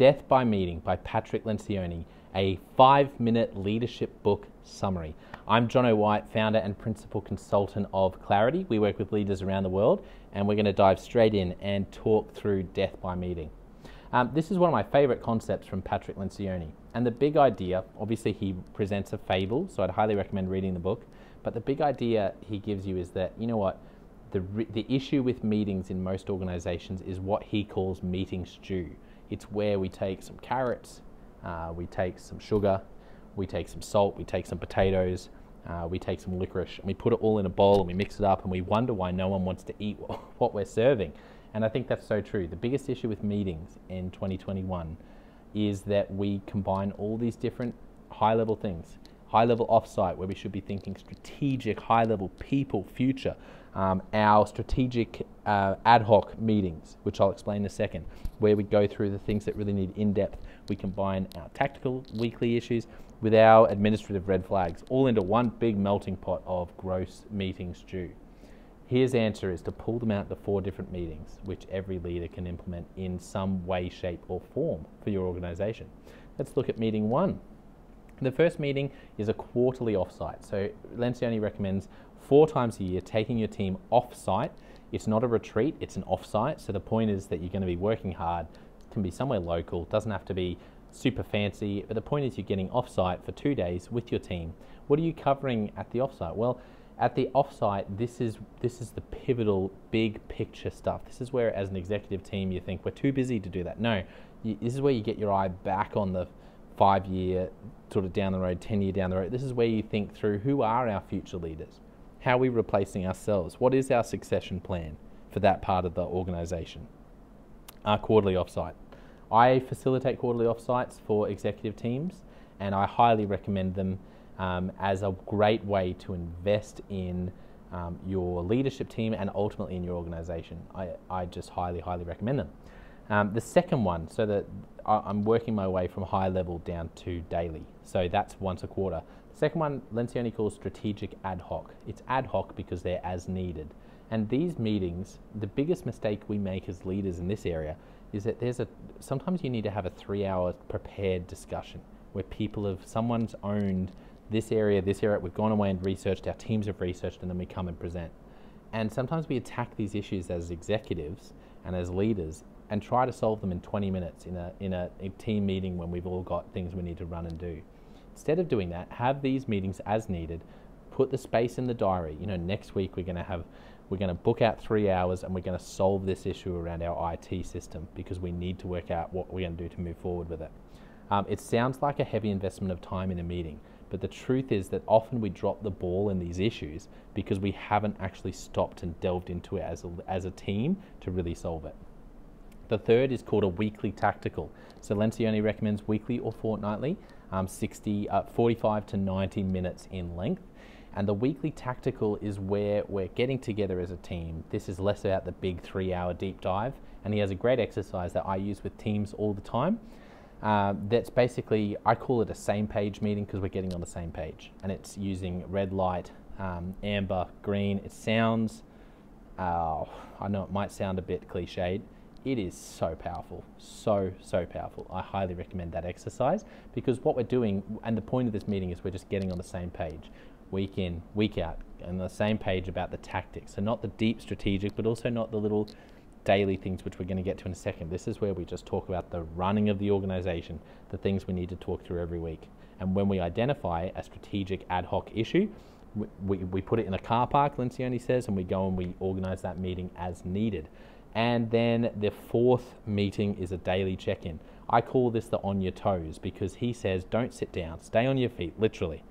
Death by Meeting by Patrick Lencioni, a five minute leadership book summary. I'm Jonno White, founder and principal consultant of Clarity. We work with leaders around the world, and we're going to dive straight in and talk through Death by Meeting. Um, this is one of my favorite concepts from Patrick Lencioni. And the big idea, obviously, he presents a fable, so I'd highly recommend reading the book. But the big idea he gives you is that, you know what, the, the issue with meetings in most organizations is what he calls meeting stew. It's where we take some carrots, uh, we take some sugar, we take some salt, we take some potatoes, uh, we take some licorice, and we put it all in a bowl and we mix it up, and we wonder why no one wants to eat what we're serving. And I think that's so true. The biggest issue with meetings in 2021 is that we combine all these different high level things high level offsite where we should be thinking strategic, high level people, future. Um, our strategic uh, ad hoc meetings, which I'll explain in a second, where we go through the things that really need in depth. We combine our tactical weekly issues with our administrative red flags, all into one big melting pot of gross meeting stew. His answer is to pull them out to four different meetings, which every leader can implement in some way, shape, or form for your organization. Let's look at meeting one. The first meeting is a quarterly offsite. So Lencioni recommends four times a year taking your team offsite. It's not a retreat, it's an offsite. So the point is that you're going to be working hard. It can be somewhere local, doesn't have to be super fancy, but the point is you're getting offsite for two days with your team. What are you covering at the offsite? Well, at the offsite, this is this is the pivotal, big picture stuff. This is where, as an executive team, you think we're too busy to do that. No, you, this is where you get your eye back on the five year, sort of down the road, 10 year down the road. This is where you think through who are our future leaders? How are we replacing ourselves? What is our succession plan for that part of the organization? Our quarterly offsite. I facilitate quarterly offsites for executive teams and I highly recommend them um, as a great way to invest in um, your leadership team and ultimately in your organization. I, I just highly, highly recommend them. Um, the second one, so that I'm working my way from high level down to daily. So that's once a quarter. The second one, Lencioni calls strategic ad hoc. It's ad hoc because they're as needed. And these meetings, the biggest mistake we make as leaders in this area is that there's a sometimes you need to have a three hour prepared discussion where people have someone's owned this area, this area, we've gone away and researched, our teams have researched, and then we come and present. And sometimes we attack these issues as executives and as leaders and try to solve them in 20 minutes in a, in a, a, team meeting when we've all got things we need to run and do. Instead of doing that, have these meetings as needed, put the space in the diary. You know, next week we're going to have, we're going to book out three hours and we're going to solve this issue around our IT system because we need to work out what we're going to do to move forward with it. Um, it sounds like a heavy investment of time in a meeting, but the truth is that often we drop the ball in these issues because we haven't actually stopped and delved into it as a, as a team to really solve it. The third is called a weekly tactical. So Lencioni recommends weekly or fortnightly, um, 60, uh, 45 to 90 minutes in length. And the weekly tactical is where we're getting together as a team. This is less about the big three hour deep dive. And he has a great exercise that I use with teams all the time. Uh, that's basically, I call it a same page meeting because we're getting on the same page. And it's using red light, um, amber, green. It sounds, uh, I know it might sound a bit cliched, it is so powerful, so, so powerful. I highly recommend that exercise because what we're doing, and the point of this meeting is we're just getting on the same page, week in, week out, on the same page about the tactics. So, not the deep strategic, but also not the little daily things which we're going to get to in a second. This is where we just talk about the running of the organization, the things we need to talk through every week. And when we identify a strategic ad hoc issue, we, we, we put it in a car park, Lencioni says, and we go and we organize that meeting as needed. And then the fourth meeting is a daily check in. I call this the on your toes because he says don't sit down, stay on your feet, literally.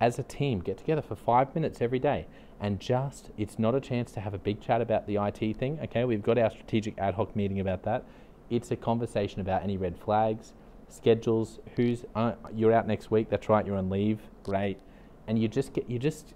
As a team, get together for five minutes every day and just, it's not a chance to have a big chat about the IT thing. Okay, we've got our strategic ad hoc meeting about that. It's a conversation about any red flags, schedules, who's, uh, you're out next week, that's right, you're on leave, great. And you just get, you just,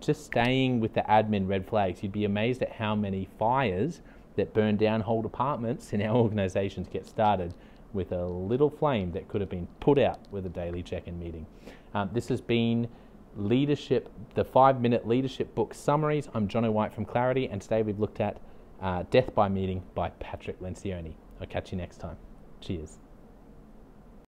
just staying with the admin red flags, you'd be amazed at how many fires that burn down whole departments in our organizations get started with a little flame that could have been put out with a daily check-in meeting. Um, this has been leadership, the five-minute leadership book summaries. I'm Jonno White from Clarity, and today we've looked at uh, Death by Meeting by Patrick Lencioni. I'll catch you next time. Cheers.